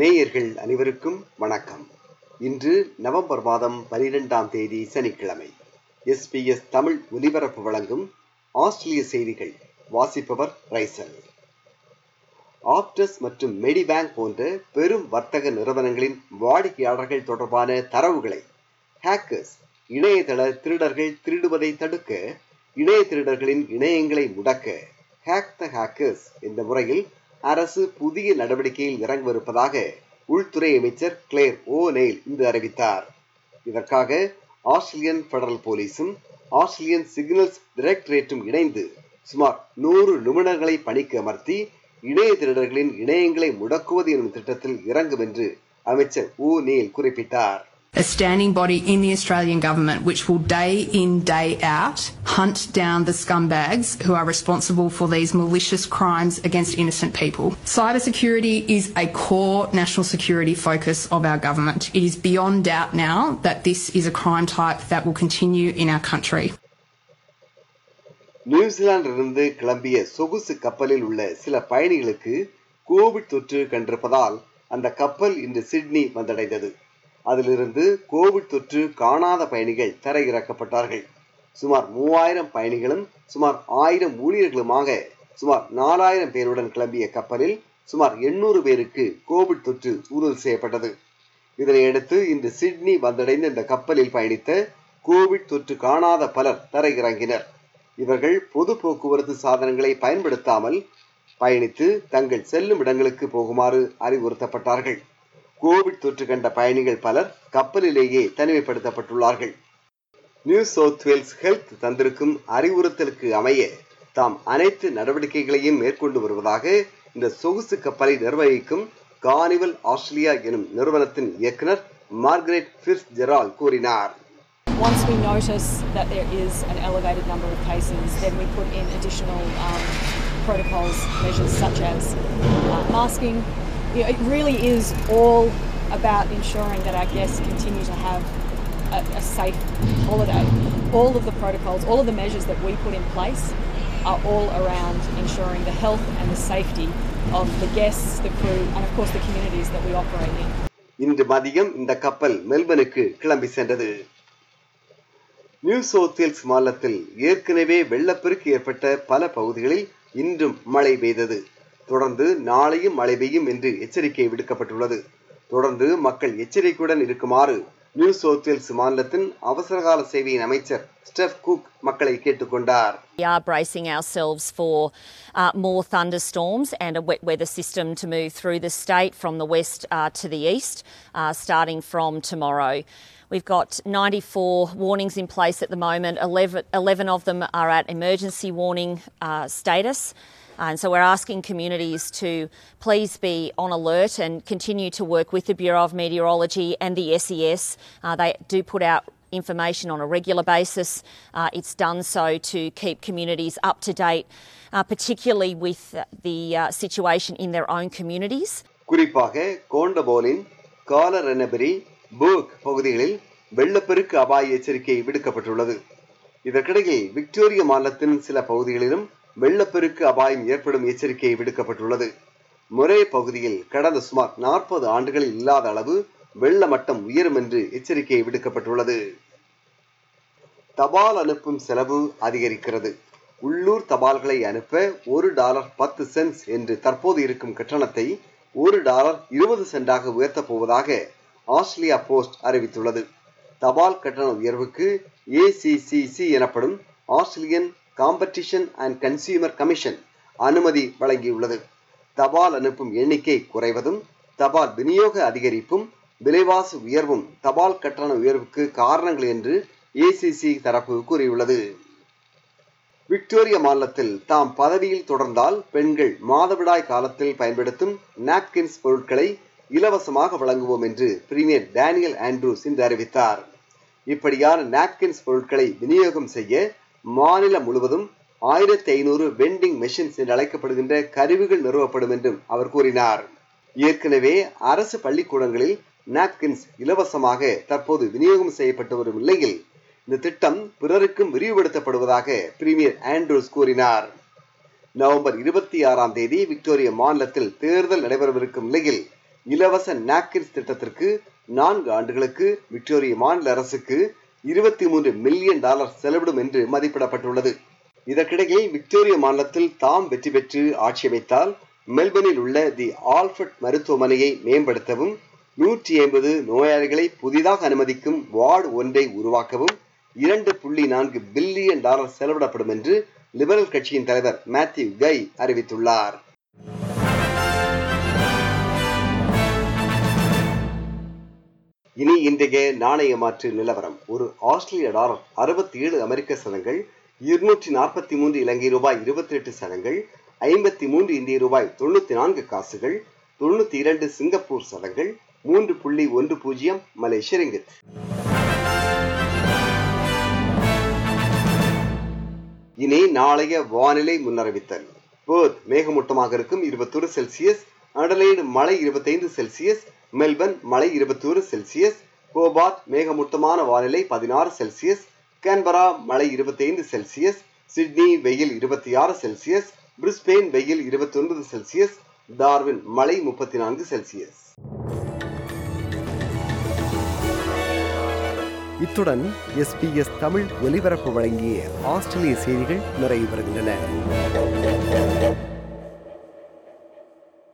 நேயர்கள் அனைவருக்கும் வணக்கம். இன்று நவம்பர் மாதம் பனிரெண்டாம் தேதி சனிக்கிழமை. எஸ்பிஎஸ் தமிழ் ஒலிபரப்பு வழங்கும் ஆஸ்திரேலிய செய்திகள் வாசிப்பவர் ரைசல் ஆப்டஸ் மற்றும் மெடிபேங்க் போன்ற பெரும் வர்த்தக நிறுவனங்களின் வாடிக்கையாளர்கள் தொடர்பான தரவுகளை ஹேக்கர்ஸ் இணையதள திருடர்கள் திருடுவதை தடுக்க இணைய திருடர்களின் இணையங்களை முடக்க ஹேக் த ஹேக்கர்ஸ் என்ற முறையில் அரசு புதிய நடவடிக்கையில் இறங்கவிருப்பதாக உள்துறை அமைச்சர் கிளேர் ஓ நெயில் இன்று அறிவித்தார். இதற்காக ஆஸ்திரேலியன் பெடரல் போலீஸும் ஆஸ்திரேலியன் சிக்னல்ஸ் டைரக்டரேட்டும் இணைந்து சுமார் நூறு நிபுணர்களை பணிக்கு அமர்த்தி இணைய திருடர்களின் இணையங்களை முடக்குவது எனும் திட்டத்தில் இறங்கும் என்று அமைச்சர் ஓ நெயில் குறிப்பிட்டார். A standing body in the Australian government which will day in, day out hunt down the scumbags who are responsible for these malicious crimes against innocent people. Cybersecurity is a core national security focus of our government. It is beyond doubt now that this is a crime type that will continue in our country. நியூசிலாந்திலிருந்து கிளம்பிய சொகுசு கப்பலில் உள்ள சில பயணிகளுக்கு Covid தொற்று கண்டிருப்பதால் அந்த கப்பல் இன்று சிட்னி வந்தடைந்தது அதிலிருந்து கோவிட் தொற்று காணாத பயணிகள் தரையிறக்கப்பட்டார்கள் சுமார் மூவாயிரம் பயணிகளும் சுமார் ஆயிரம் ஊழியர்களுமாக சுமார் நாலாயிரம் பேருடன் கிளம்பிய கப்பலில் சுமார் எண்ணூறு பேருக்கு கோவிட் தொற்று உறுதி செய்யப்பட்டது. இதனையடுத்து இன்று சிட்னி வந்தடைந்த இந்த கப்பலில் பயணித்த கோவிட் தொற்று காணாத பலர் தரையிறங்கினர் இவர்கள் பொது போக்குவரத்து சாதனங்களை பயன்படுத்தாமல் பயணித்து தங்கள் செல்லும் இடங்களுக்கு போகுமாறு அறிவுறுத்தப்பட்டார்கள். கோவிட் தொற்று கண்ட பயணிகள் பலர் கப்பலிலேயே தனிமைப்படுத்தப்பட்டுள்ளார்கள் நியூ சவுத் வேல்ஸ் ஹெல்த் தந்திருக்கும் அறிவுறுத்தலுக்கு அமைய தாம் அனைத்து நடவடிக்கைகளையும் மேற்கொண்டு வருவதாக இந்த சொகுசு கப்பலை நிர்வகிக்கும் கார்னிவல் ஆஸ்திரேலியா எனும் நிறுவனத்தின் இயக்குனர் மார்கரெட் ஃபிர்ஸ் ஜெரால் கூறினார் Once we notice that there is an elevated number of cases, then we put in additional um, protocols, measures such as uh, masking. You know, it really is all about ensuring that our guests continue to have a, a safe holiday. All of the protocols, all of the measures that we put in place are all around ensuring the health and the safety of the guests, the crew, and of course the communities that we operate in. இன்று மதியம் இந்த கப்பல் மெல்பனுக்கு கிளம்பி சென்றது new south மாநிலத்தில் ஏற்கனவே வெள்ளப்பெருக்கு ஏற்பட்ட பல பகுதிகளில் இன்றும் மழை பெய்தது தொடர்ந்து நாளையும் மழை பெய்யும் என்று எச்சரிக்கை விடுக்கப்பட்டுள்ளது. தொடர்ந்து மக்கள் எச்சரிக்கையுடன் இருக்குமாறு நியூ சவுத் வேல்ஸ் மாநிலத்தின் அவசரகால சேவையின் அமைச்சர் ஸ்டெஃப் குக் மக்களை கேட்டுக்கொண்டார் We are bracing ourselves for uh, more thunderstorms and a wet weather system to move through the state from the west uh, to the east, uh, starting from tomorrow. We've got 94 warnings in place at the moment. 11, 11 of them are at emergency warning uh, status. And so we're asking communities to please be on alert and continue to work with the Bureau of Meteorology and the SES. Uh, they do put out information on a regular basis. Uh, it's done so to keep communities up to date, uh, particularly with the uh, situation in their own communities. குறிப்பாக கோண்டபோலின் காலரெனபெரி போக் பகுதிகளில் வெள்ளப்பெருக்கு அபாய எச்சரிக்கை விடுக்கப்பட்டுள்ளது இதற்கிடையில் Victoria மாநிலத்தின் சில பகுதிகளிலும் வெள்ளப்பெருக்கு அபாயம் ஏற்படும் எச்சரிக்கை விடுக்கப்பட்டுள்ளது முரே பகுதியில் கடந்த சுமார் நாற்பது ஆண்டுகளில் இல்லாத அளவு வெள்ள மட்டம் உயரும் என்று எச்சரிக்கை விடுக்கப்பட்டுள்ளது தபால் அனுப்பும் செலவு அதிகரிக்கிறது. உள்ளூர் தபால்களை அனுப்ப ஒரு டாலர் பத்து சென்ட்ஸ் என்று தற்போது இருக்கும் கட்டணத்தை ஒரு டாலர் இருபது சென்டாக உயர்த்தப் போவதாக ஆஸ்திரேலியா போஸ்ட் அறிவித்துள்ளது. தபால் கட்டண உயர்வுக்கு ஏசிசிசி எனப்படும் Australian competition and consumer commission அனுமதி வழங்கியுள்ளது. தபால் அனுப்பும் எண்ணிக்கை குறைவதும் தபால் விநியோக அதிகரிப்பும் விலைவாசி உயர்வும் தபால் கட்டண உயர்வுக்கு காரணங்கள் என்று ஏசிசி தரப்பு கூறியுள்ளது. விக்டோரியா மாநிலத்தில் தாம் பதவியில் தொடர்ந்தால் பெண்கள் மாதவிடாய் காலத்தில் பயன்படுத்தும் நாப்கின்ஸ் பொருட்களை இலவசமாக வழங்குவோம் என்று பிரீமியர் டேனியல் ஆண்ட்ரூஸ் இன்று அறிவித்தார். இப்படியான நாப்கின்ஸ் பொருட்களை விநியோகம் செய்ய மாநிலம் முழுவதும் ஆயிரத்தி ஐநூறு வெண்டிங் மெஷின்ஸ் என்று அழைக்கப்படுகின்ற கருவிகள் நிறுவப்படும் என்றும் அவர் கூறினார். ஏற்கனவே அரசு பள்ளிக்கூடங்களில் நாப்கின்ஸ் இலவசமாக தற்போது விநியோகம் செய்யப்பட்டு வரும் நிலையில் இந்த திட்டம் பிறருக்கும் விரிவுபடுத்தப்படுவதாக பிரீமியர் ஆண்ட்ரூஸ் கூறினார். நவம்பர் இருபத்தி ஆறாம் தேதி விக்டோரியா மாநிலத்தில் தேர்தல் நடைபெறவிருக்கும் நிலையில் இலவச நாக்கிஸ் திட்டத்திற்கு நான்கு ஆண்டுகளுக்கு விக்டோரிய மாநில அரசுக்கு இருபத்தி மூன்று மில்லியன் டாலர் செலவிடும் என்று மதிப்பிடப்பட்டுள்ளது. இதற்கிடையே விக்டோரிய மாநிலத்தில் தாம் வெற்றி பெற்று ஆட்சி அமைத்தால் மெல்பர்னில் உள்ள தி ஆல்ஃபர்ட் மருத்துவமனையை மேம்படுத்தவும் நூற்றி ஐம்பது நோயாளிகளை புதிதாக அனுமதிக்கும் வார்டு ஒன்றை உருவாக்கவும் இரண்டு புள்ளி நான்கு பில்லியன் டாலர் செலவிடப்படும் என்று லிபரல் கட்சியின் தலைவர் மேத்யூ கை அறிவித்துள்ளார். இனி இன்றைய நாணய மாற்று நிலவரம். ஒரு ஆஸ்திரேலிய டாலர் அறுபத்தி ஏழு அமெரிக்க சதங்கள் இருநூற்றி நாற்பத்தி மூன்று இலங்கை ரூபாய் இருபத்தி எட்டு சதங்கள் ஐம்பத்தி மூன்று இந்திய ரூபாய் தொண்ணூத்தி நான்கு காசுகள் தொண்ணூத்தி இரண்டு சிங்கப்பூர் சதங்கள் மூன்று புள்ளி ஒன்று பூஜ்ஜியம் மலேசிய ரிங்கித் நாளைய வானிலை முன்னறிவித்தல். பேர்த் மேகமூட்டமாக இருக்கும் இருபத்தொரு செல்சியஸ் அடலைடு மழை இருபத்தைந்து செல்சியஸ் மெல்பர்ன் மழை இருபத்தொரு செல்சியஸ் கோபாத் மேகமூட்டமான வானிலை பதினாறு செல்சியஸ் கேன்பரா மழை இருபத்தைந்து செல்சியஸ் சிட்னி வெயில் இருபத்தி ஆறு செல்சியஸ் பிரிஸ்பெயின் வெயில் இருபத்தி ஒன்பது செல்சியஸ் டார்வின் மழை முப்பத்தி நான்கு செல்சியஸ். இத்துடன் எஸ்பிஎஸ் தமிழ் ஒலிபரப்பு வழங்கிய ஆஸ்திரேலிய செய்திகள் நிறைவு பெறுகின்றன